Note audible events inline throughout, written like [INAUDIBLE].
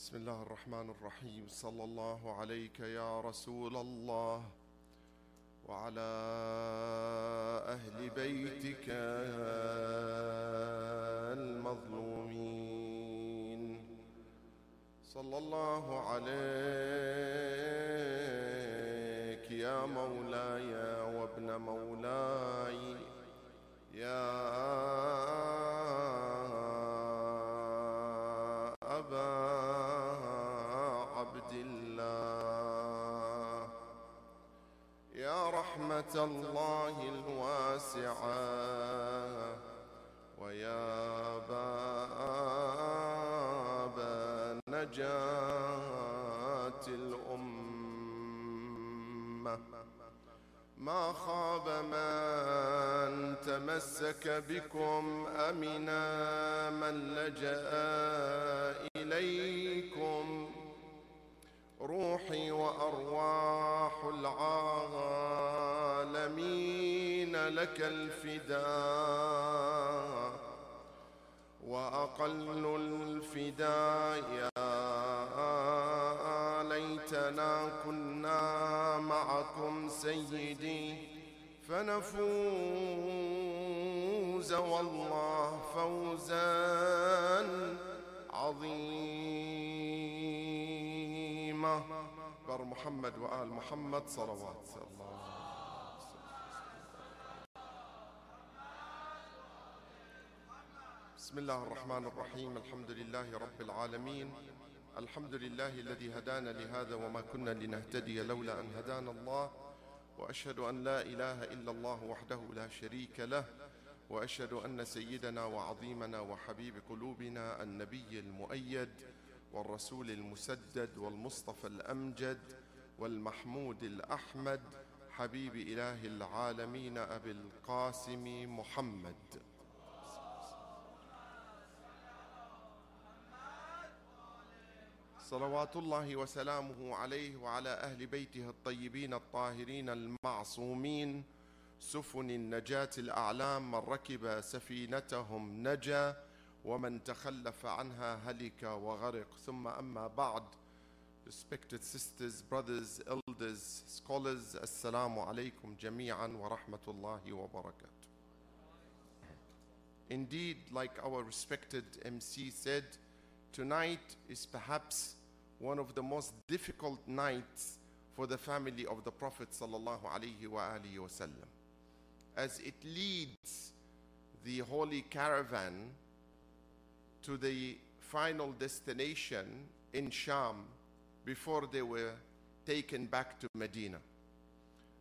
بسم الله الرحمن الرحيم صلى الله عليك يا رسول الله وعلى أهل بيتك المظلومين صلى الله عليك يا مولاي وابن مولاي يا الله الواسعة ويا باب نجاة الأمة. ما خاب من تمسك بكم أمنا من لجأ إليكم. روحي وأرواح العالمين لك الفداء وأقل الفداء يا ليتنا كنا معكم سيدي فنفوز والله فوزا عظيما. بر محمد وآل محمد صلوات الله بسم الله الرحمن الرحيم. الحمد لله رب العالمين. الحمد لله الذي هدانا لهذا وما كنا لنهتدي لولا أن هدانا الله. وأشهد أن لا إله إلا الله وحده لا شريك له. وأشهد أن سيدنا وعظيمنا وحبيب قلوبنا النبي المؤيد والرسول المسدد والمصطفى الأمجد والمحمود الأحمد حبيب إله العالمين أبي القاسم محمد. صلوات الله وسلامه عليه وعلى أهل بيته الطيبين الطاهرين المعصومين سفن النجاة الأعلام من ركب سفينتهم نجا ومن تخلف عنها هلك وغرق. ثم أما بعد respected sisters brothers elders scholars السلام عليكم جميعا ورحمة الله وبركاته. Indeed like our respected mc said tonight is perhaps one of the most difficult nights for the family of the Prophet sallallahu alaihi wasallam, as it leads the holy caravan to the final destination in Sham before they were taken back to Medina.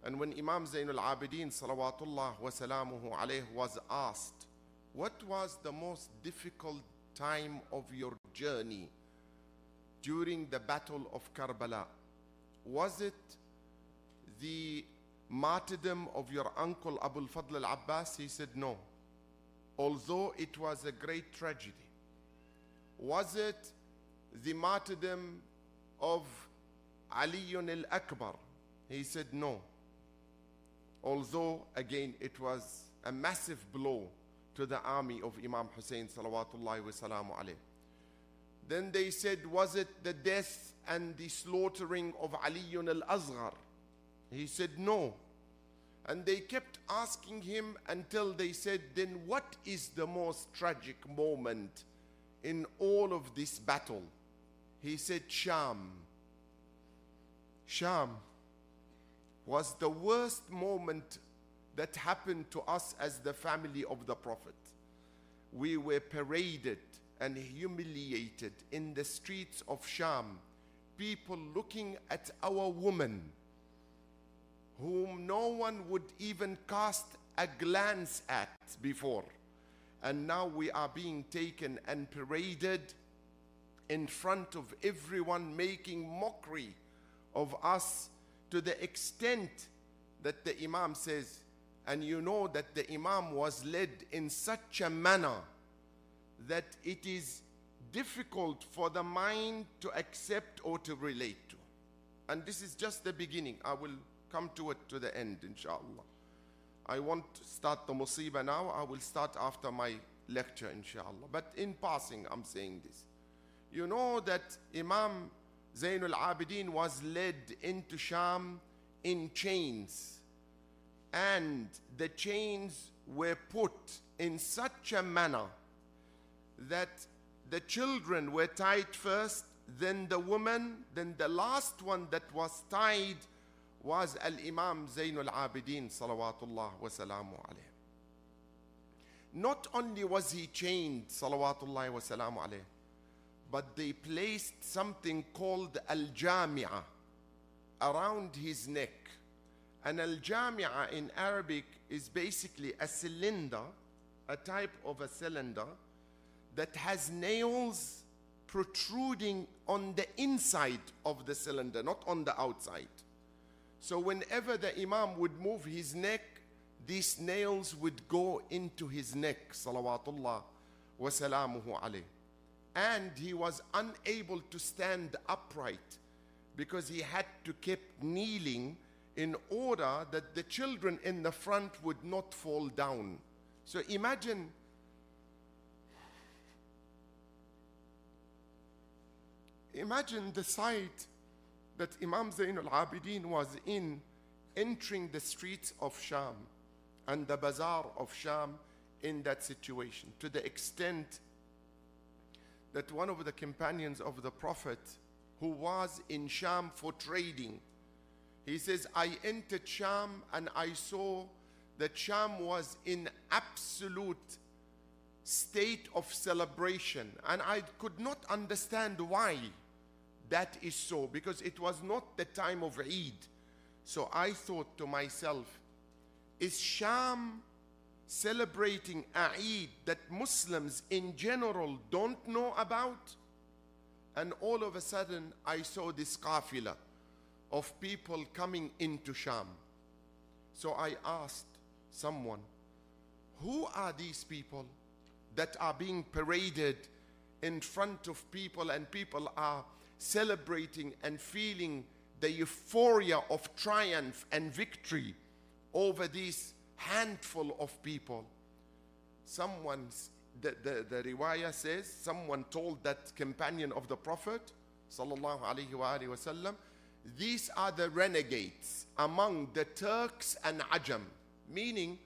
And when Imam Zain al-Abidin salawatullah wa salamuhu alayh was asked, what was the most difficult time of your journey during the battle of Karbala? Was it the martyrdom of your uncle Abu al-Fadl al-Abbas? He said no. Although it was a great tragedy. Was it the martyrdom of Ali al-Akbar? He said no. Although again it was a massive blow to the army of Imam Hussein salawatullahi wa salamu alayh. Then they said, was it the death and the slaughtering of Ali al-Asghar? He said, no. And they kept asking him until they said, then what is the most tragic moment in all of this battle? He said, Sham. Sham was the worst moment that happened to us as the family of the Prophet. We were paraded and humiliated in the streets of Sham, people looking at our woman, whom no one would even cast a glance at before. And now we are being taken and paraded in front of everyone, making mockery of us to the extent that the Imam says, and you know that the Imam was led in such a manner that it is difficult for the mind to accept or to relate to. And this is just the beginning. I will come to it to the end, inshallah. I won't start the musibah now. I will start after my lecture, inshallah. But in passing, I'm saying this. You know that Imam Zainul Abidin was led into Sham in chains, and the chains were put in such a manner that the children were tied first, then the woman, then the last one that was tied was Al Imam Zainul Abidin, salawatullah wa salamu alayh. Not only was he chained, salawatullah wa salamu alayh, but they placed something called Al Jami'ah around his neck. And Al Jami'ah in Arabic is basically a cylinder, a type of a cylinder that has nails protruding on the inside of the cylinder, not on the outside. So whenever the Imam would move his neck, these nails would go into his neck, salawatullah wa salamuhu alayh. And he was unable to stand upright because he had to keep kneeling in order that the children in the front would not fall down. So imagine imagine the sight that Imam Zainul Abidin was in entering the streets of Sham and the bazaar of Sham in that situation to the extent that one of the companions of the Prophet who was in Sham for trading he says I entered Sham and I saw that Sham was in absolute state of celebration and I could not understand why that is so because it was not the time of Eid. So I thought to myself, is Sham celebrating Eid that Muslims in general don't know about? And all of a sudden, I saw this qafila of people coming into Sham. So I asked someone, who are these people that are being paraded in front of people and people are celebrating and feeling the euphoria of triumph and victory over this handful of people. Someone's, the, the, the riwayah says, someone told that companion of the Prophet, sallallahu alaihi wasallam, these are the renegades among the Turks and Ajam, meaning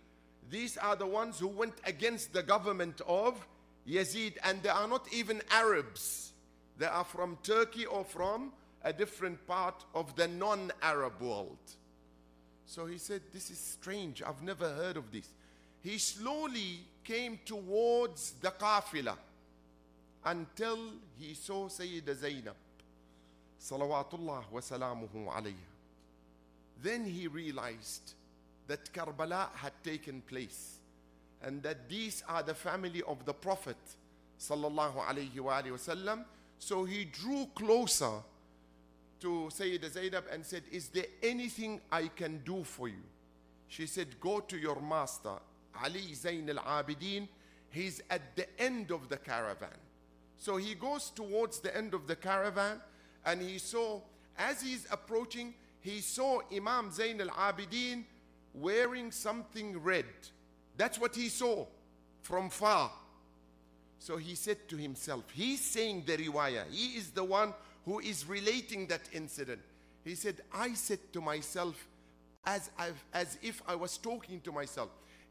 these are the ones who went against the government of Yazid, and they are not even Arabs. They are from Turkey or from a different part of the non Arab world. So he said, This is strange. I've never heard of this. He slowly came towards the qafila until he saw Sayyida Zainab. Salawatullah wa salamuhu alayha. Then he realized that Karbala had taken place and that these are the family of the Prophet sallallahu alayhi wa sallam so he drew closer to Sayyida Zainab and said, Is there anything I can do for you? She said, Go to your master, Ali Zain al Abidin. He's at the end of the caravan. So he goes towards the end of the caravan and he saw, as he's approaching, he saw Imam Zain al Abidin wearing something red. That's what he saw from far. So he said to himself, he's saying the riwayah, he is the one who is relating that incident. He said, I said to myself, as, as if I was talking to myself,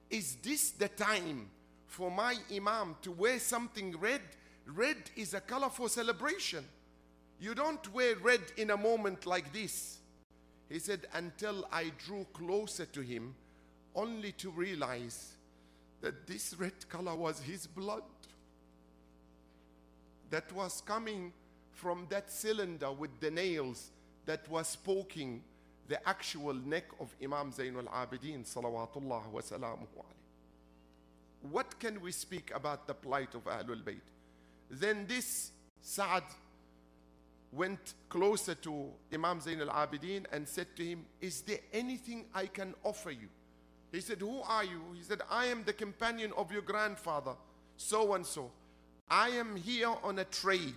is this the time for my Imam to wear something red? Red is a color for celebration. You don't wear red in a moment like this. He said, until I drew closer to him, only to realize that this red color was his blood that was coming from that cylinder with the nails that was poking the actual neck of Imam Zainul Abidin salawatullah wa What can we speak about the plight of Ahlul Bayt? Then this Sa'ad went closer to Imam Zainul Abidin and said to him, Is there anything I can offer you? He said, Who are you? He said, I am the companion of your grandfather, so and so. I am here on a trade.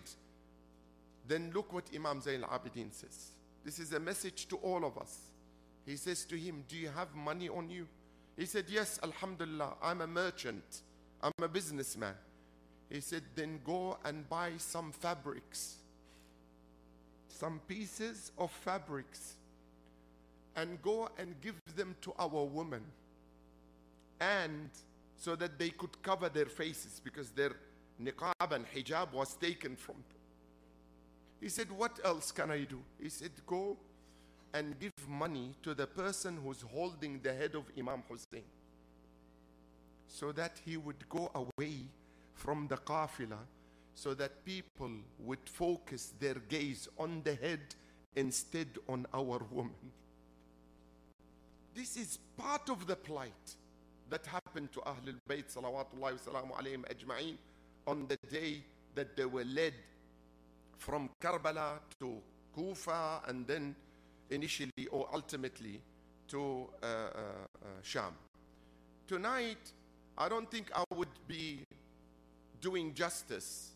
Then look what Imam Zain al-Abidin says. This is a message to all of us. He says to him, Do you have money on you? He said, Yes, Alhamdulillah, I'm a merchant. I'm a businessman. He said, Then go and buy some fabrics, some pieces of fabrics, and go and give them to our women. And so that they could cover their faces because their niqab and hijab was taken from them. He said, What else can I do? He said, Go and give money to the person who's holding the head of Imam Hussein so that he would go away from the qafila so that people would focus their gaze on the head instead on our woman. This is part of the plight that happened to Ahlul Bayt salawatullahi wa alayhim ajma'in on the day that they were led from Karbala to Kufa and then initially or ultimately to uh, uh, uh, Sham. Tonight, I don't think I would be doing justice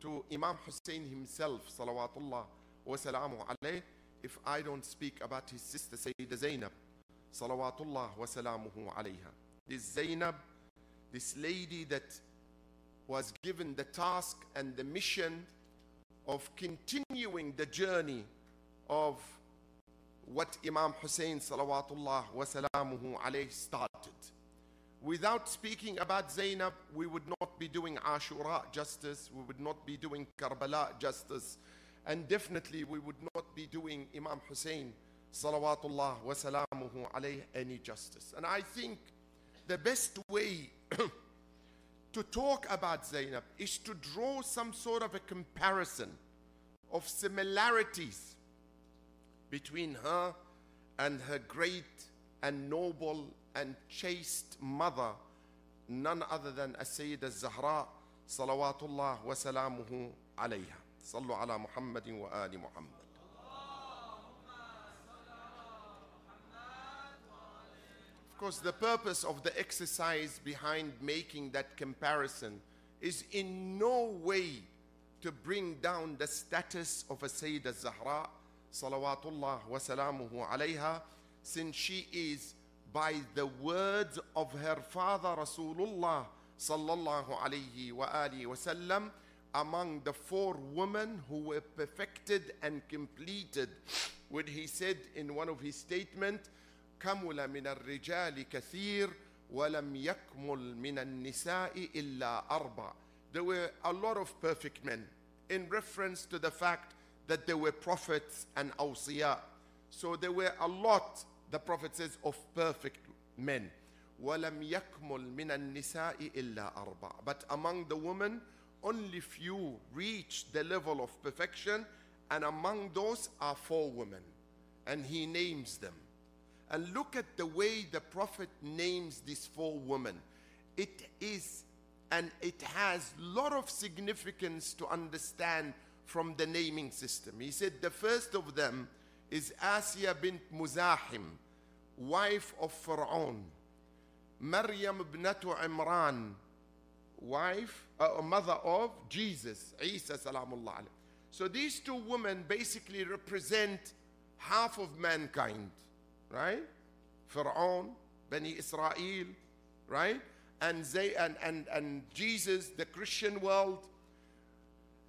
to Imam Hussein himself, salawatullah wa salamu alayh, if I don't speak about his sister Sayyida Zainab, salawatullah wa salamuhu alayha. This Zainab, this lady that was given the task and the mission of continuing the journey of what Imam Hussein salawatullah wa salamuhu alayhi started. Without speaking about Zainab, we would not be doing Ashura justice, we would not be doing Karbala justice, and definitely we would not be doing Imam Hussein salawatullah wa salamuhu alayhi any justice. And I think the best way [CLEARS THROAT] to talk about Zainab is to draw some sort of a comparison of similarities between her and her great and noble and chaste mother, none other than As-Sayyida Zahra, salawatullah wa salamuhu alayha. Ala Muhammadin wa ali Muhammad. Of course, the purpose of the exercise behind making that comparison is in no way to bring down the status of a Sayyida Zahra, salawatullah wa salamuhu alayha, since she is by the words of her father Rasulullah sallallahu alayhi wa alihi wasallam among the four women who were perfected and completed when he said in one of his statements كمل من الرجال كثير ولم يكمل من النساء إلا أربع there were a lot of perfect men in reference to the fact that there were prophets and awsiya so there were a lot the Prophet says, of perfect men. وَلَمْ يَكْمُلْ مِنَ النِّسَاءِ إِلَّا أَرْبَعَ But among the women, only few reach the level of perfection, and among those are four women. And he names them. And look at the way the Prophet names these four women. It is and it has a lot of significance to understand from the naming system. He said the first of them is Asiya bint Muzahim, wife of Pharaoh. Maryam ibnatu Imran, wife, uh, mother of Jesus, Isa salamullah. So these two women basically represent half of mankind, right? Pharaoh, Bani Israel, right? And, they, and, and, and Jesus, the Christian world,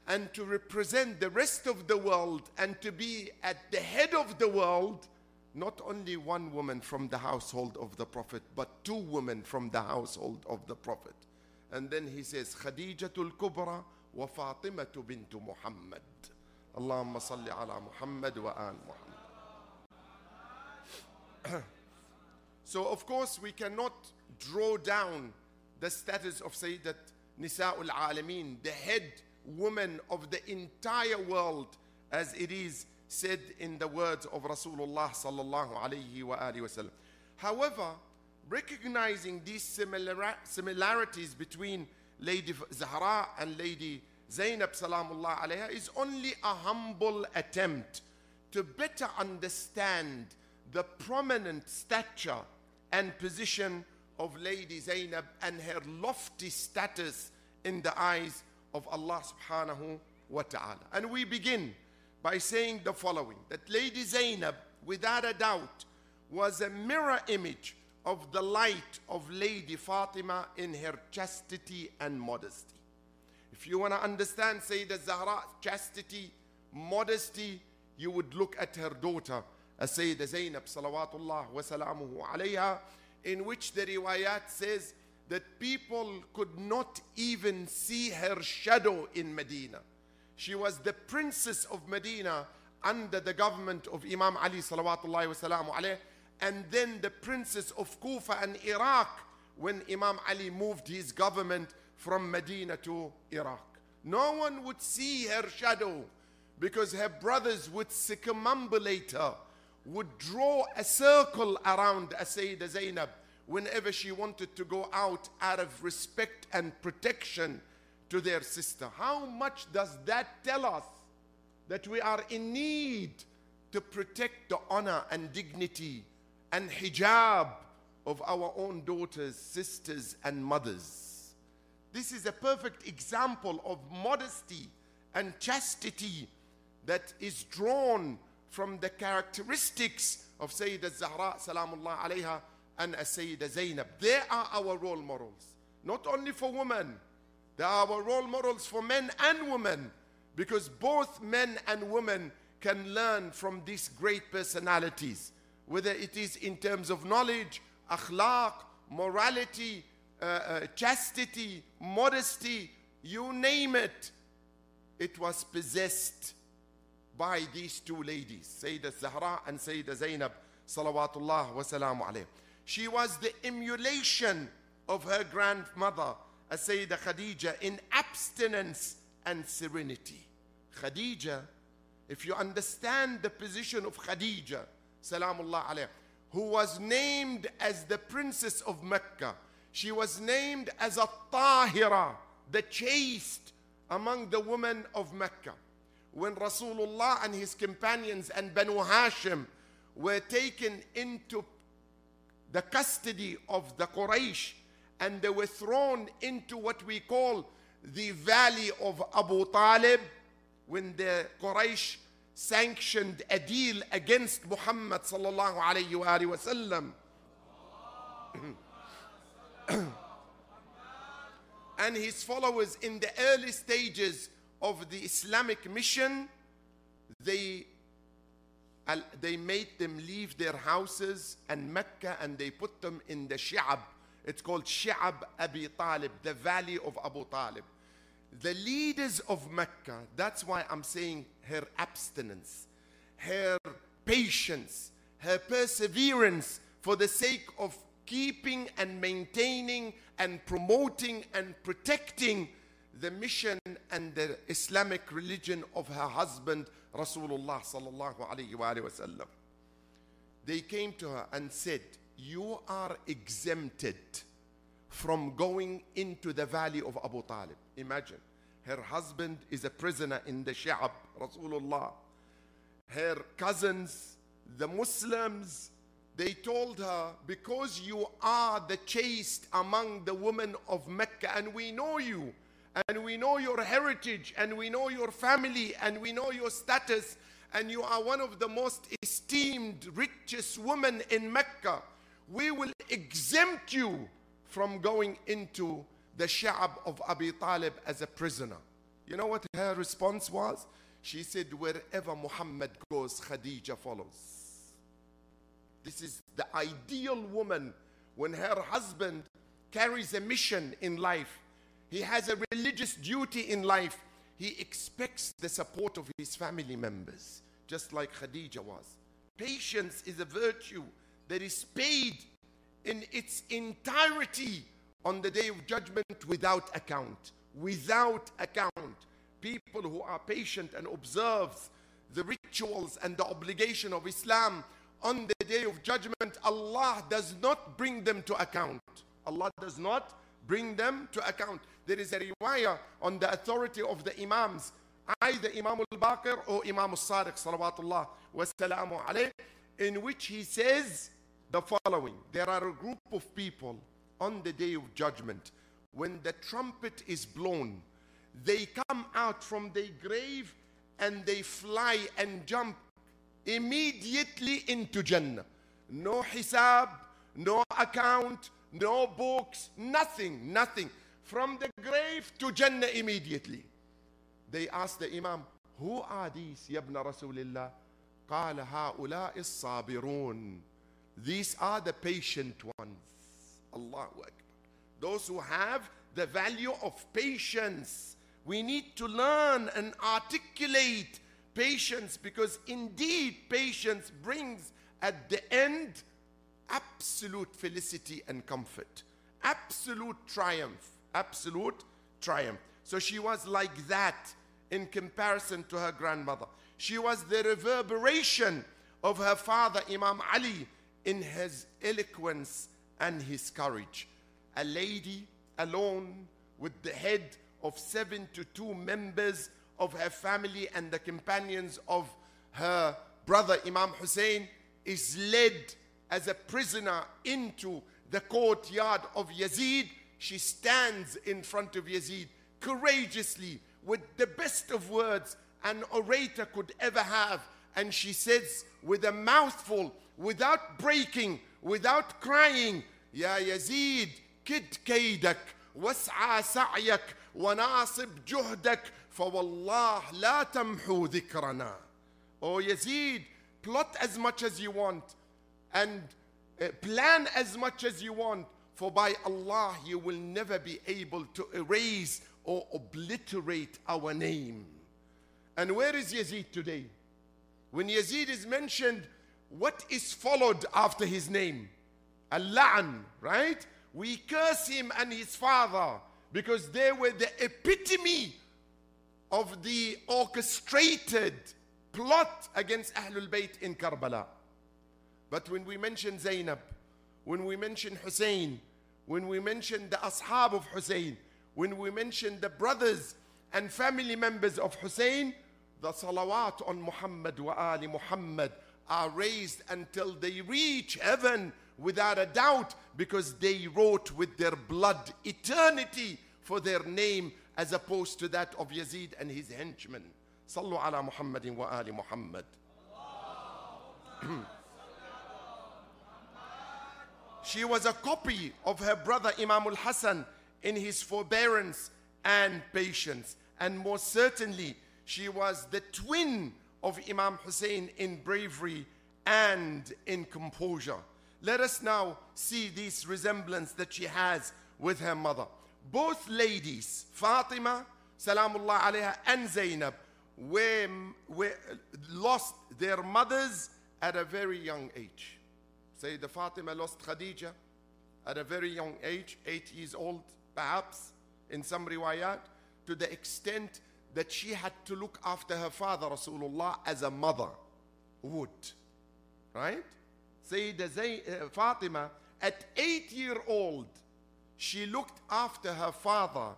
and to represent the rest of the world and to be at the head of the world, not only one woman from the household of the Prophet, but two women from the household of the Prophet. And then he says, Khadijatul Kubra wa Fatimatu bintu Muhammad. Allahumma salli ala Muhammad wa al Muhammad. [CLEARS THROAT] so, of course, we cannot draw down the status of Sayyidat Nisa'ul Alameen, the head woman of the entire world, as it is said in the words of Rasulullah sallallahu alayhi wa wasallam. However, recognizing these similarities between Lady Zahra and Lady Zainab salamullah alayha is only a humble attempt to better understand the prominent stature and position of Lady Zainab and her lofty status in the eyes of Allah subhanahu wa ta'ala. And we begin by saying the following that Lady Zainab, without a doubt, was a mirror image of the light of Lady Fatima in her chastity and modesty. If you want to understand Sayyidah Zahra, chastity, modesty, you would look at her daughter, Sayyidah Zainab, salawatullah wa salamuhu alayha, in which the riwayat says that people could not even see her shadow in Medina. She was the princess of Medina under the government of Imam Ali salawatullahi wasalamu alayh, and then the princess of Kufa and Iraq when Imam Ali moved his government from Medina to Iraq. No one would see her shadow because her brothers would circumambulate her, would draw a circle around Sayyidah Zainab whenever she wanted to go out out of respect and protection to their sister. How much does that tell us that we are in need to protect the honor and dignity and hijab of our own daughters, sisters, and mothers? This is a perfect example of modesty and chastity that is drawn from the characteristics of Sayyidah Zahra salamullah alayha and Sayyida Zainab. They are our role models, not only for women, they are our role models for men and women, because both men and women can learn from these great personalities, whether it is in terms of knowledge, akhlaq, morality, uh, uh, chastity, modesty, you name it. It was possessed by these two ladies, Sayyidah Zahra and Sayyidah Zainab, salawatullah wa salamu. She was the emulation of her grandmother, Sayyidah Khadija, in abstinence and serenity. Khadija, if you understand the position of Khadija, salamullah alayha, who was named as the princess of Mecca, she was named as a tahira, the chaste among the women of Mecca. When Rasulullah and his companions and Banu Hashim were taken into the custody of the Quraysh and they were thrown into what we call the valley of Abu Talib when the Quraysh sanctioned a deal against Muhammad sallallahu alayhi wa sallam. [COUGHS] and his followers in the early stages of the Islamic mission, they they made them leave their houses and Mecca and they put them in the Shi'ab. It's called Shi'ab Abi Talib, the valley of Abu Talib. The leaders of Mecca, that's why I'm saying her abstinence, her patience, her perseverance for the sake of keeping and maintaining and promoting and protecting the mission and the Islamic religion of her husband Rasulullah sallallahu alayhi wa sallam. They came to her and said, You are exempted from going into the valley of Abu Talib. Imagine, her husband is a prisoner in the Shi'ab, Rasulullah. Her cousins, the Muslims, they told her, Because you are the chaste among the women of Mecca, and we know you, and we know your heritage and we know your family and we know your status and you are one of the most esteemed, richest women in Mecca, we will exempt you from going into the Sha'ab of Abi Talib as a prisoner. You know what her response was? She said, Wherever Muhammad goes, Khadija follows. This is the ideal woman when her husband carries a mission in life he has a religious duty in life. He expects the support of his family members, just like Khadija was. Patience is a virtue that is paid in its entirety on the day of judgment without account. Without account. People who are patient and observe the rituals and the obligation of Islam on the day of judgment, Allah does not bring them to account. Allah does not bring them to account. There is a riwayah on the authority of the Imams, either Imam al-Baqir or Imam al-Sadiq, salawatullah wa in which he says the following. There are a group of people on the day of judgment, when the trumpet is blown, they come out from their grave and they fly and jump immediately into Jannah. No hisab, no account, no books, nothing, nothing. from the grave to Jannah immediately. They asked the Imam, Who are these, Yabna Rasulillah? قال هؤلاء الصابرون These are the patient ones. Allahu Akbar. Those who have the value of patience. We need to learn and articulate patience because indeed patience brings at the end absolute felicity and comfort, absolute triumph, absolute triumph. So she was like that in comparison to her grandmother. She was the reverberation of her father, Imam Ali, in his eloquence and his courage. A lady alone with the head of 72 members of her family and the companions of her brother Imam Hussein is led as a prisoner into the courtyard of Yazid. She stands in front of Yazid courageously with the best of words an orator could ever have. And she says with a mouthful, without breaking, without crying, يا يزيد كد كيدك واسعى سعيك وناصب جهدك فوالله لا تمحو ذكرنا. Oh Yazid, plot as much as you want and uh, plan as much as you want, for by Allah you will never be able to erase or obliterate our name. And where is Yazid today? When Yazid is mentioned, what is followed after his name? Al-La'an, right? We curse him and his father because they were the epitome of the orchestrated plot against Ahlul Bayt in Karbala. But when we mention Zainab, when we mention Hussein, when we mention the Ashab of Hussein, when we mention the brothers and family members of Hussein, the salawat on Muhammad wa Ali Muhammad are raised until they reach heaven without a doubt because they wrote with their blood eternity for their name as opposed to that of Yazid and his henchmen. Sallu ala Muhammadin wa Ali Muhammad. [CLEARS THROAT] she was a copy of her brother Imam al Hassan in his forbearance and patience. And most certainly, she was the twin of Imam Hussein in bravery and in composure. Let us now see this resemblance that she has with her mother. Both ladies, Fatima, Salamullah alayha, and Zainab, were, were, lost their mothers at a very young age. Sayyidah Fatima lost Khadija at a very young age, eight years old, perhaps, in some riwayat, to the extent that she had to look after her father, Rasulullah, as a mother would. Right? Sayyidah Zay, uh, Fatima, at eight year old, she looked after her father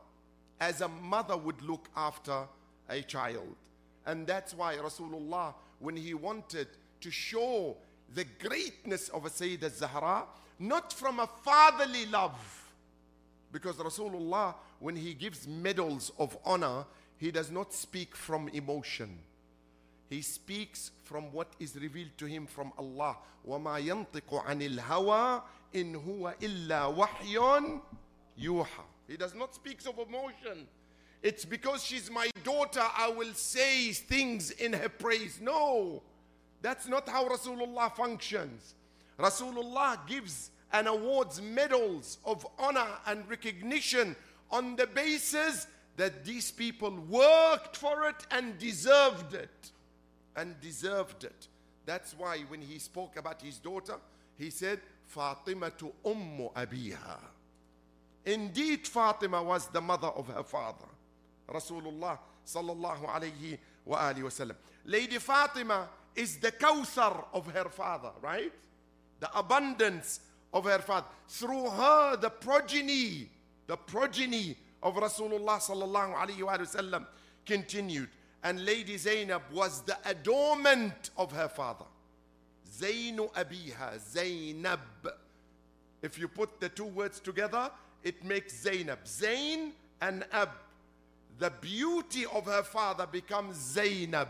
as a mother would look after a child. And that's why Rasulullah, when he wanted to show the greatness of a Sayyidah Zahra, not from a fatherly love, because Rasulullah, when he gives medals of honor, he does not speak from emotion. He speaks from what is revealed to him from Allah. وَمَا يَنطِقُ عَنِ الْهَوَىٰ إِنْ هُوَ إِلَّا وَحْيٌ يُوحَى He does not speak of emotion. It's because she's my daughter, I will say things in her praise. No, that's not how Rasulullah functions. Rasulullah gives and awards medals of honor and recognition on the basis that these people worked for it and deserved it. And deserved it. That's why when he spoke about his daughter, he said, Fatima to Ummu Abiha. Indeed, Fatima was the mother of her father. Rasulullah sallallahu alayhi wa. Lady Fatima is the kawthar of her father, right? The abundance of her father. Through her, the progeny, the progeny of Rasulullah sallallahu alayhi wa sallam continued. And Lady Zainab was the adornment of her father. Zainu Abiha, Zainab. If you put the two words together, it makes Zainab. Zain and Ab. The beauty of her father becomes Zainab.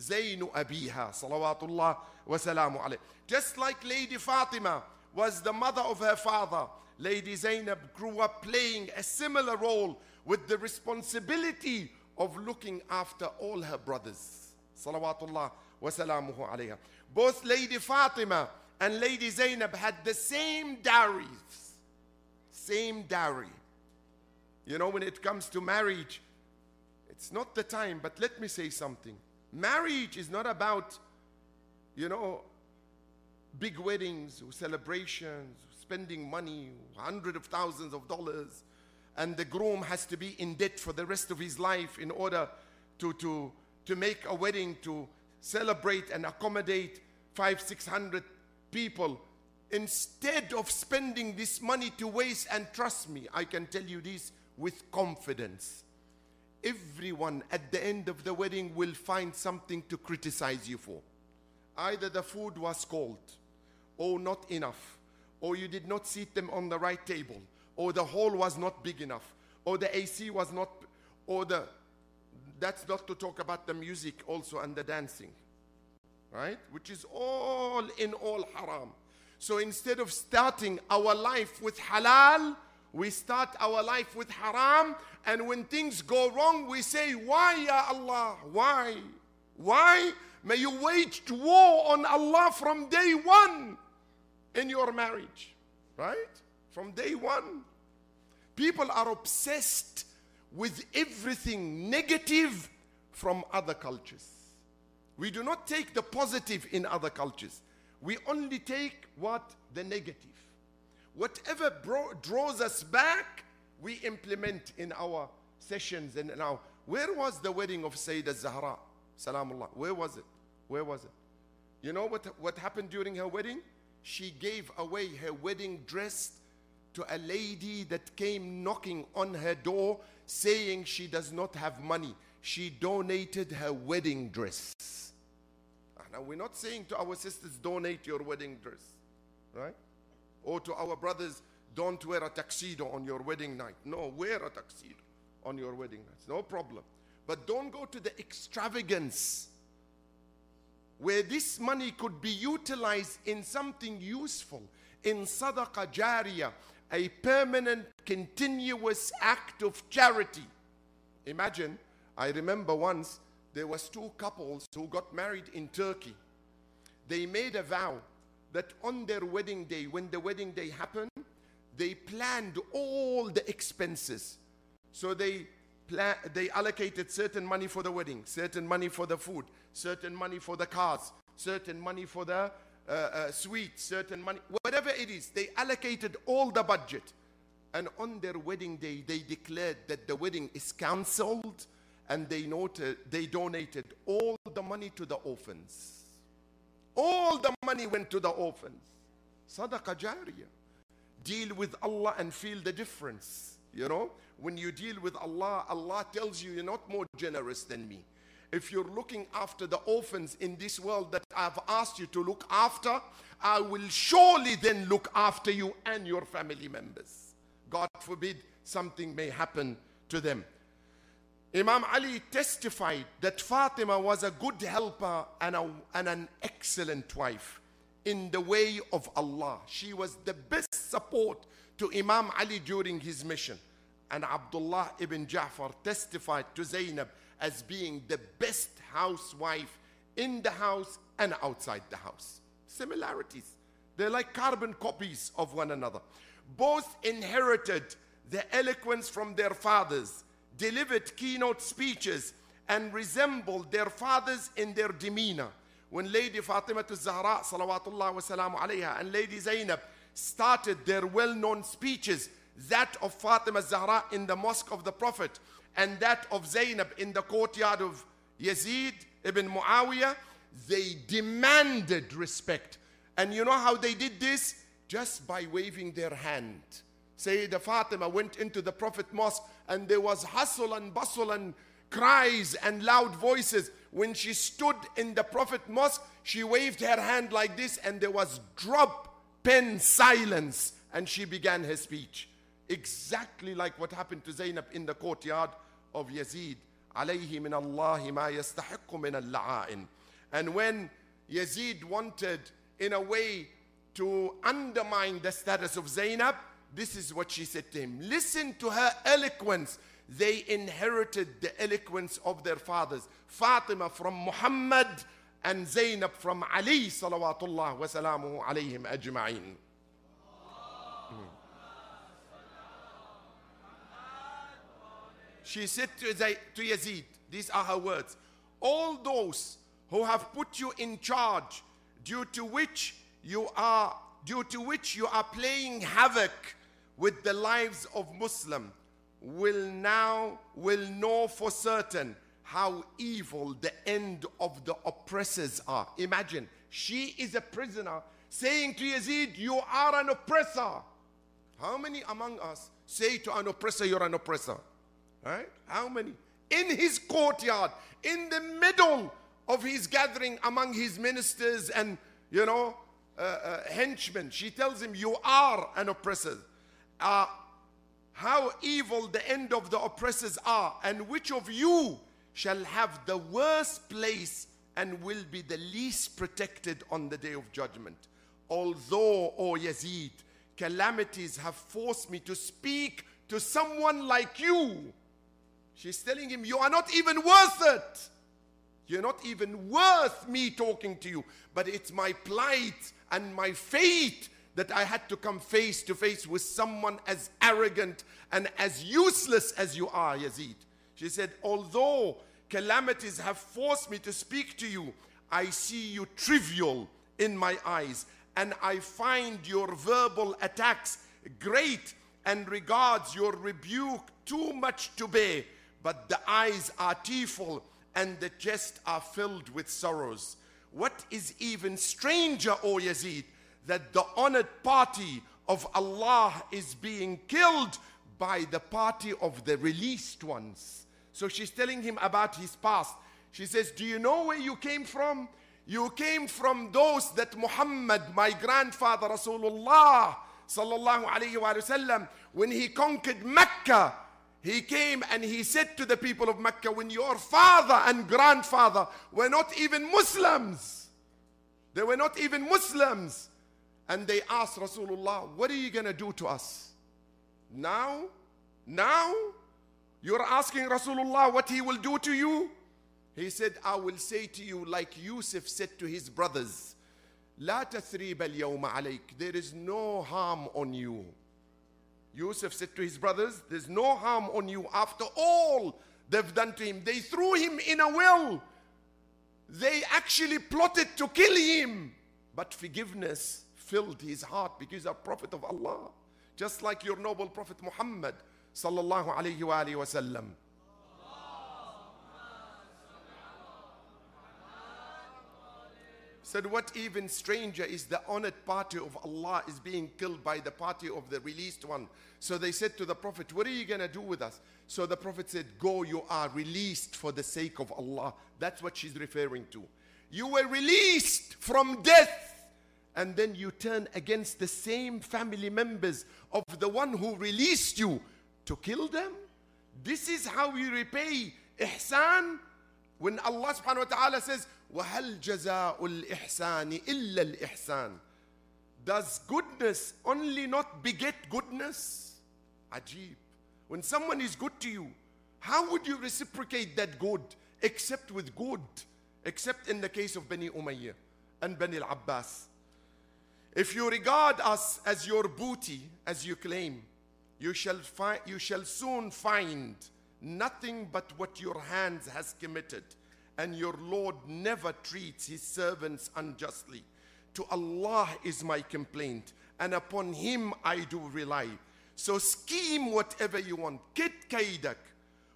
Zainu Abiha. Salawatullah wa salamu alayh. Just like Lady Fatima was the mother of her father. Lady Zainab grew up playing a similar role with the responsibility of looking after all her brothers. Salawatullah wa salamuhu alayha. Both Lady Fatima and Lady Zainab had the same dowries. Same dowry. You know, when it comes to marriage, it's not the time, but let me say something. Marriage is not about, you know, big weddings or celebrations, spending money, hundreds of thousands of dollars, and the groom has to be in debt for the rest of his life in order to, to, to make a wedding to celebrate and accommodate five, six hundred people. Instead of spending this money to waste, and trust me, I can tell you this with confidence. Everyone at the end of the wedding will find something to criticize you for. Either the food was cold, or not enough, or you did not seat them on the right table, or the hall was not big enough, or the AC was not, or the, that's not to talk about the music also and the dancing, right? Which is all in all haram. So instead of starting our life with halal, we start our life with haram, and when things go wrong, we say, Why, Ya Allah? Why? Why? May you wage war on Allah from day one in your marriage, right? From day one. People are obsessed with everything negative from other cultures. We do not take the positive in other cultures. We only take what? The negative. Whatever bro- draws us back, we implement in our sessions and now. Where was the wedding of Sayyidah Zahra? Salamullah. Where was it? Where was it? You know what, what happened during her wedding? She gave away her wedding dress to a lady that came knocking on her door saying she does not have money. She donated her wedding dress. Ah, now, we're not saying to our sisters, donate your wedding dress, right? Or to our brothers, don't wear a tuxedo on your wedding night. No, wear a tuxedo on your wedding night. No problem. But don't go to the extravagance where this money could be utilized in something useful, in sadaqah jariyah, a permanent, continuous act of charity. Imagine, I remember once there was two couples who got married in Turkey. They made a vow that on their wedding day, when the wedding day happened, they planned all the expenses. So they they allocated certain money for the wedding, certain money for the food, certain money for the cars, certain money for the uh, uh, sweets, certain money, whatever it is. They allocated all the budget. And on their wedding day, they declared that the wedding is cancelled and they, noted, they donated all the money to the orphans. All the money went to the orphans. Sadaqah jariyah. Deal with Allah and feel the difference. You know, when you deal with Allah, Allah tells you you're not more generous than me. If you're looking after the orphans in this world that I've asked you to look after, I will surely then look after you and your family members. God forbid something may happen to them. Imam Ali testified that Fatima was a good helper and, a, and an excellent wife in the way of Allah. She was the best support to Imam Ali during his mission. And Abdullah ibn Ja'far testified to Zainab as being the best housewife in the house and outside the house. Similarities. They're like carbon copies of one another. Both inherited the eloquence from their fathers delivered keynote speeches and resembled their fathers in their demeanor. When Lady Fatima Zahra salawatullah wa salamu alayha and Lady Zainab started their well-known speeches, that of Fatima Zahra in the mosque of the Prophet and that of Zainab in the courtyard of Yazid ibn Muawiyah, they demanded respect. And you know how they did this? Just by waving their hand. Sayyidah Fatima went into the Prophet mosque and there was hustle and bustle and cries and loud voices. When she stood in the Prophet mosque, she waved her hand like this and there was drop pen silence and she began her speech. Exactly like what happened to Zainab in the courtyard of Yazid. عليه من الله ما يستحق من اللعائن. And when Yazid wanted, in a way, to undermine the status of Zainab, this is what she said to him. Listen to her eloquence. They inherited the eloquence of their fathers. Fatima from Muhammad and Zainab from Ali salawatullah wa salamuhu alayhim ajma'in. She said to, to Yazid, these are her words, all those who have put you in charge due to which you are due to which you are playing havoc with the lives of Muslim will now will know for certain how evil the end of the oppressors are. Imagine, she is a prisoner saying to Yazid, You are an oppressor. How many among us say to an oppressor, You're an oppressor? Right? How many? In his courtyard, in the middle of his gathering among his ministers and, you know, uh, uh, henchmen, she tells him, You are an oppressor. Uh, how evil the end of the oppressors are, and which of you shall have the worst place and will be the least protected on the day of judgment. Although, O Yazid, calamities have forced me to speak to someone like you. She's telling him, You are not even worth it. You're not even worth me talking to you. But it's my plight and my fate that I had to come face to face with someone as arrogant and as useless as you are, Yazid. She said, Although calamities have forced me to speak to you, I see you trivial in my eyes, and I find your verbal attacks great and regards your rebuke too much to bear. But the eyes are tearful and the chest are filled with sorrows. What is even stranger, O Yazid, that the honored party of Allah is being killed by the party of the released ones. So she's telling him about his past. She says, Do you know where you came from? You came from those that Muhammad, my grandfather Rasulullah, sallallahu alayhi wa sallam, when he conquered Mecca, he came and he said to the people of Mecca, when your father and grandfather were not even Muslims, they were not even Muslims And they asked Rasulullah, What are you going to do to us? Now? Now? You're asking Rasulullah what he will do to you? He said, I will say to you, like Yusuf said to his brothers, لا تثريب اليوم عليك. There is no harm on you. Yusuf said to his brothers, There's no harm on you after all they've done to him. They threw him in a well. They actually plotted to kill him. But forgiveness filled his heart because a Prophet of Allah. Just like your noble Prophet Muhammad sallallahu alayhi wa alihi wa sallam. Said, what even stranger is the honored party of Allah is being killed by the party of the released one. So they said to the Prophet, What are you going to do with us? So the Prophet said, Go, you are released for the sake of Allah. That's what she's referring to. You were released from death, and then you turn against the same family members of the one who released you to kill them. This is how we repay ihsan when Allah subhanahu wa ta'ala says, وَهَلْ جَزَاءُ الْإِحْسَانِ إِلَّا الْإِحْسَانِ Does goodness only not beget goodness? Ajib. When someone is good to you, how would you reciprocate that good except with good? Except in the case of Bani Umayyah and Bani al-Abbas. if you regard us as your booty, as you claim, you shall, find, you shall soon find nothing but what your hands has committed and your lord never treats his servants unjustly. To allah is my complaint and upon him i do rely. So scheme whatever you want. Kid kaidak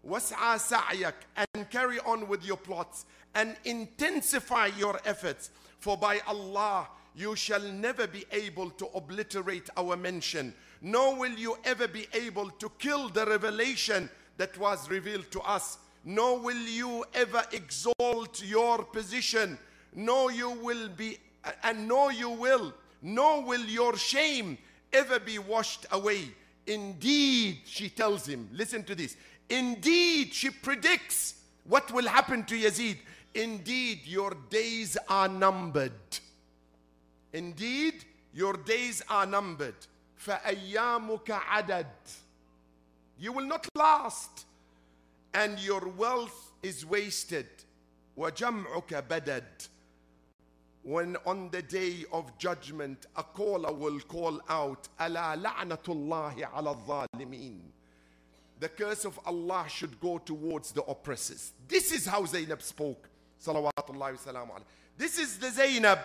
was'a sa'yak and carry on with your plots and intensify your efforts. For by allah you shall never be able to obliterate our mention nor will you ever be able to kill the revelation that was revealed to us. Nor will you ever exalt your position, nor you will be, and nor you will, nor will your shame ever be washed away. Indeed, she tells him, listen to this. Indeed, she predicts what will happen to Yazid. Indeed, your days are numbered. Indeed, your days are numbered. فَأَيَّامُكَ عَدَدْ You will not last. And your wealth is wasted. وَجَمْعُكَ بدد when on the day of judgment a caller will call out ألا لعنة الله على الظالمين the curse of Allah should go towards the oppressors this is how Zainab spoke salawatullahi wasalam this is the Zainab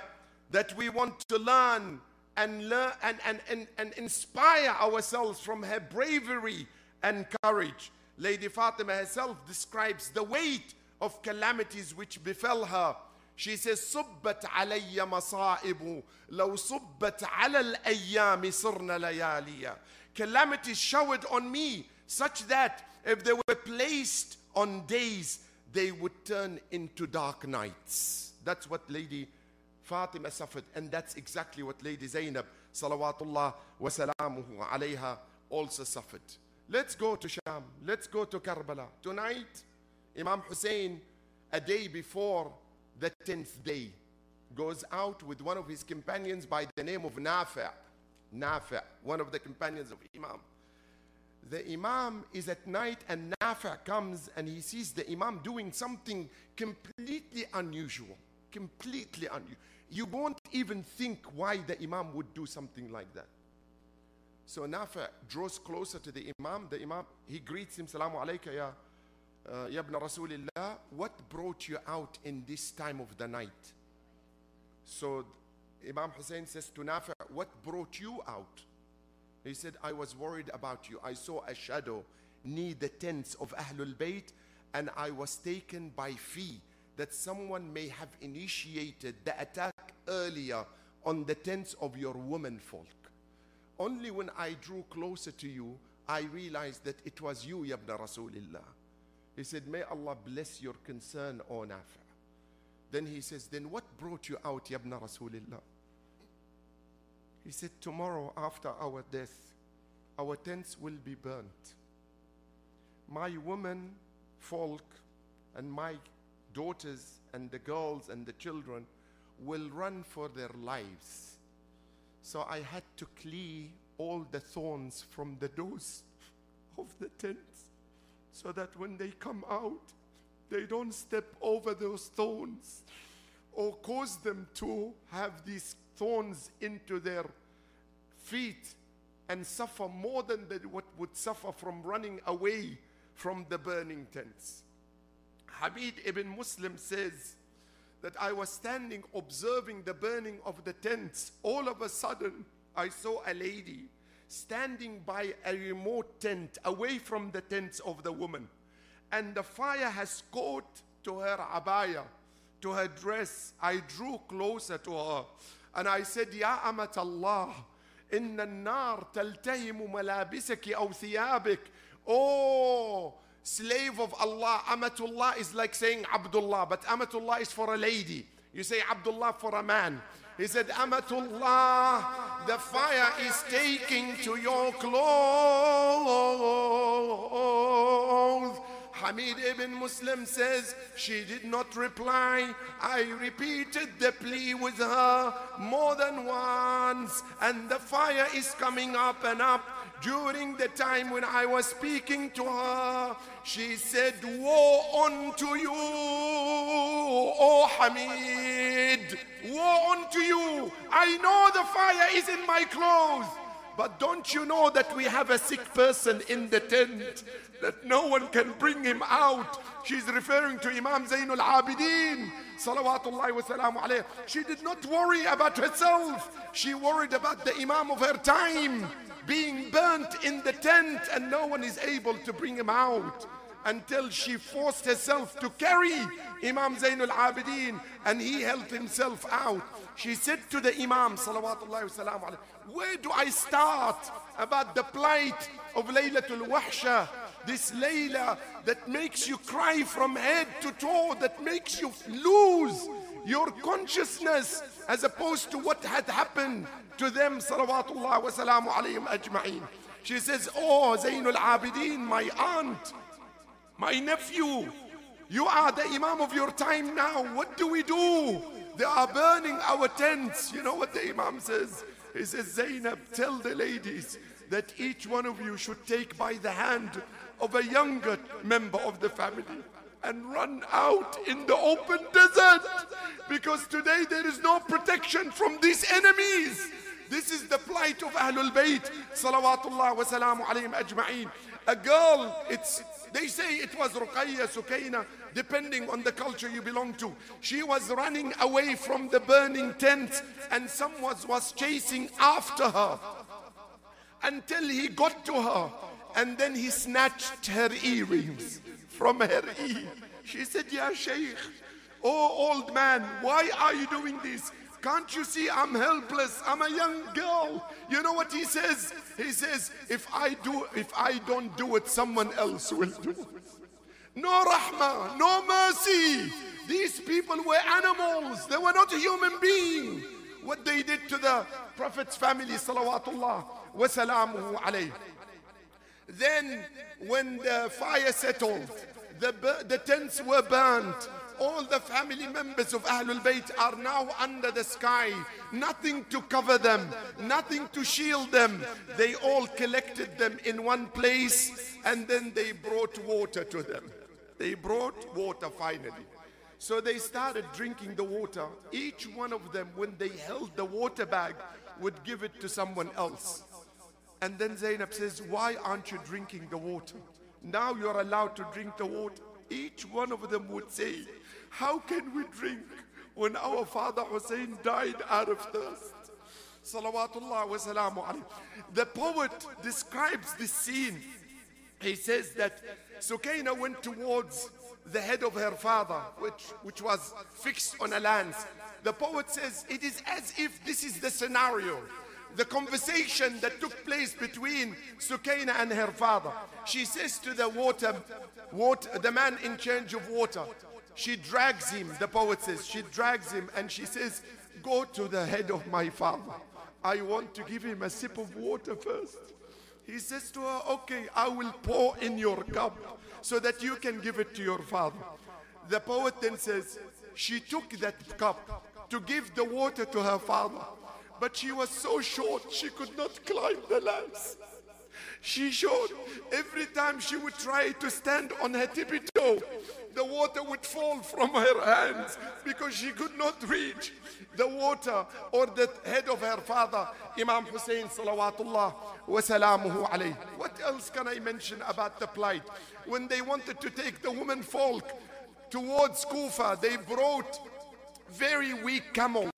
that we want to learn and learn and, and, and, and inspire ourselves from her bravery and courage Lady Fatima herself describes the weight of calamities which befell her she says, صبت علي مصائب لو صبت على الأيام صرنا لياليا. Calamities showered on me such that if they were placed on days, they would turn into dark nights. That's what Lady Fatima suffered, and that's exactly what Lady Zainab, salawatullah wa salamuhu alayha, also suffered. Let's go to Sham. Let's go to Karbala. Tonight, Imam Hussein, a day before the 10th day, goes out with one of his companions by the name of Nafi'. Nafi', one of the companions of Imam. The Imam is at night and Nafi' comes and he sees the Imam doing something completely unusual. Completely unusual. You You won't even think why the Imam would do something like that. So Nafi' draws closer to the Imam. The Imam, he greets him, Salamu alayka ya uh, Ya ibn Rasulillah, what brought you out in this time of the night? So Imam Hussein says to Nafi', what brought you out? He said, I was worried about you. I saw a shadow near the tents of Ahlul Bayt and I was taken by fear that someone may have initiated the attack earlier on the tents of your women folk. Only when I drew closer to you, I realized that it was you, Ya ibn Rasulillah. He said, May Allah bless your concern, O Nafi'. Then he says, Then what brought you out, Ya ibn Rasulillah? He said, Tomorrow after our death, our tents will be burnt. My women, folk, and my daughters, and the girls and the children will run for their lives. So I had to clear all the thorns from the doors [LAUGHS] of the tents so that when they come out, they don't step over those thorns or cause them to have these thorns into their feet and suffer more than they, what would suffer from running away from the burning tents. Habib ibn Muslim says that I was standing observing the burning of the tents. All of a sudden, I saw a lady standing by a remote tent away from the tents of the woman. And the fire has caught to her abaya, to her dress. I drew closer to her and I said, Ya Amat Allah, إن النار تلتهم ملابسك أو ثيابك. Oh, slave of Allah, Amatullah is like saying Abdullah, but Amatullah is for a lady. You say Abdullah for a man. He said, Amatullah, the fire is taking to your clothes. Hamid ibn Muslim says she did not reply. I repeated the plea with her more than once, and the fire is coming up and up. During the time when I was speaking to her, she said, Woe unto you, O Hamid! Woe unto you! I know the fire is in my clothes. But don't you know that we have a sick person in the tent that no one can bring him out? She's referring to Imam Zainul Abidin. Salawatullahi. She did not worry about herself. She worried about the Imam of her time being burnt in the tent and no one is able to bring him out until she forced herself to carry Imam Zainul Abidin and he helped himself out. She said to the Imam, Salawatullahi wa alayhi, where do I start about the plight of Laylatul Wahsha? This Layla that makes you cry from head to toe, that makes you lose your consciousness as opposed to what had happened to them, salawatullah wa salamu alayhim ajma'in. She says, Oh, Zainul Abidin, my aunt, my nephew, you are the Imam of your time now. What do we do? They are burning our tents. You know what the Imam says? He says, Zainab, tell the ladies that each one of you should take by the hand of a younger member of the family and run out in the open desert because today there is no protection from these enemies. This is the plight of Ahlul Bayt, salawatullah wa salamu alayhim ajma'een. A girl, it's, they say it was Ruqayya, Sukaina, depending on the culture you belong to. She was running away from the burning tent and someone was chasing after her until he got to her and then he snatched her earrings from her ear. She said, Ya Shaykh, oh old man, why are you doing this? Can't you see I'm helpless? I'm a young girl. You know what he says? He says, if I do, if I don't do it, someone else will do it. No rahmah, no mercy. These people were animals. They were not human beings. What they did to the Prophet's family, salawatullah wa salamuhu alayh. Then when the fire settled, the, the tents were burnt, all the family members of Ahlul Bayt are now under the sky. Nothing to cover them, nothing to shield them. They all collected them in one place and then they brought water to them. They brought water finally. So they started drinking the water. Each one of them, when they held the water bag, would give it to someone else. And then Zainab says, Why aren't you drinking the water? Now you're allowed to drink the water. Each one of them would say, How can we drink when our father Hussein died out of thirst? Salawatullah wa salamu alayhi. The poet describes this scene. He says that Sukaina went towards the head of her father, which, which was fixed on a lance. The poet says it is as if this is the scenario the conversation that took place between Sukaina and her father. She says to the water, water, the man in charge of water, she drags him, the poet says, she drags him and she says, Go to the head of my father. I want to give him a sip of water first. He says to her, Okay, I will pour in your cup so that you can give it to your father. The poet then says, She took that cup to give the water to her father. But she was so short, she could not climb the lance. She showed every time she would try to stand on her tippy toe, the water would fall from her hands because she could not reach the water or the head of her father, Imam Hussein salawatullah wa salamuhu. What else can I mention about the plight? When they wanted to take the women folk towards Kufa, they brought very weak camels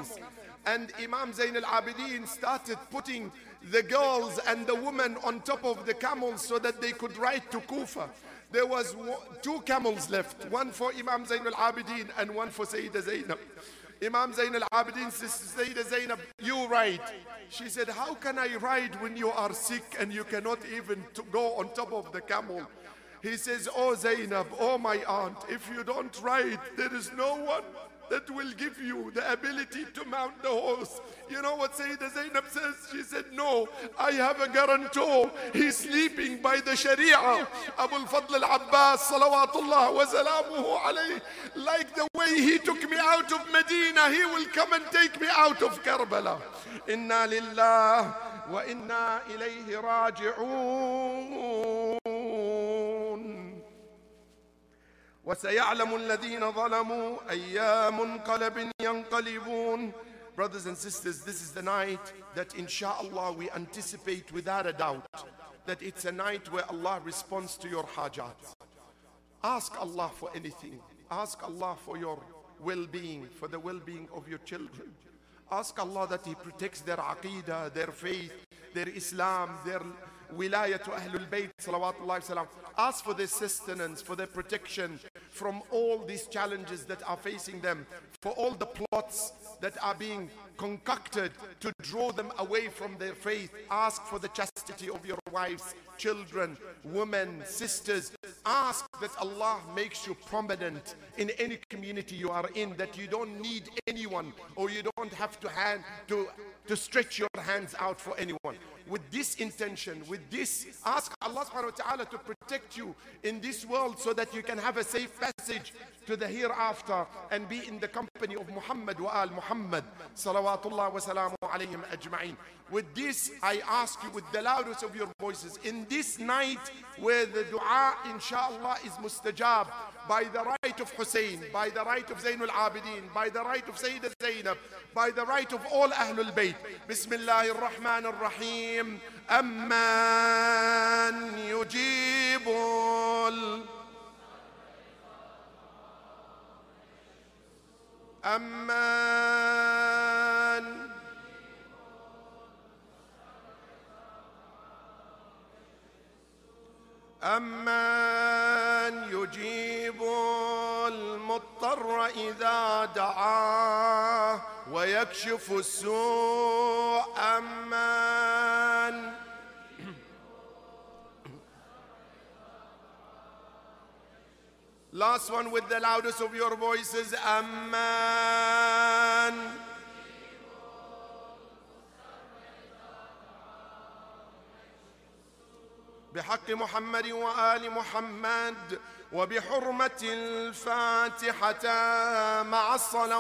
and Imam Zain al-Abidin started putting the girls and the women on top of the camels so that they could ride to Kufa. There was two camels left, one for Imam Zain al-Abidin and one for Sayyida Zainab. Imam Zain al-Abidin says, Sayyida Zainab, you ride. She said, how can I ride when you are sick and you cannot even go on top of the camel? He says, oh Zainab, oh my aunt, if you don't ride, there is no one that will give you the ability to mount the horse. You know what Sayyidah Zainab says? She said, No, I have a guarantor. He's sleeping by the Sharia. Abu al-Fadl al-Abbas, salawatullah wa salamuhu alayhi. Like the way he took me out of Medina, he will come and take me out of Karbala. Inna lillah wa inna ilayhi raji'un. وسيعلم الذين ظلموا أي منقلب ينقلبون Brothers and sisters, this is the night that inshallah we anticipate without a doubt that it's a night where Allah responds to your hajat. Ask Allah for anything. Ask Allah for your well-being, for the well-being of your children. Ask Allah that He protects their aqidah, their faith, their Islam, their wilayah to Ahlul Bayt, salawatullah salam. Ask for their sustenance, for their protection from all these challenges that are facing them, for all the plots that are being concocted to draw them away from their faith. Ask for the chastity of your wives, children, women, sisters. Ask that Allah makes you prominent in any community you are in, that you don't need anyone or you don't have to hand to, to stretch your hands out for anyone with this intention, with this, ask Allah subhanahu wa ta'ala to protect you in this world so that you can have a safe passage to the hereafter and be in the company of Muhammad wa al Muhammad salawatullah wa salamu alayhim ajma'in. With this, I ask you with the loudest of your voices, in this night where the dua, inshallah, is mustajab, by the right of Hussein, by the right of Zainul Abidin, by the right of Sayyidah Zainab, by the right of all Ahlul Bayt. Bismillah ar-Rahman ar-Rahim. Amman yujibul. أمان أمن يجيب المضطر إذا دعاه ويكشف السوء أمن Last one with the loudest of your voices Amman بحق محمد وآل محمد وبحرمة الفاتحة مع الصلوات.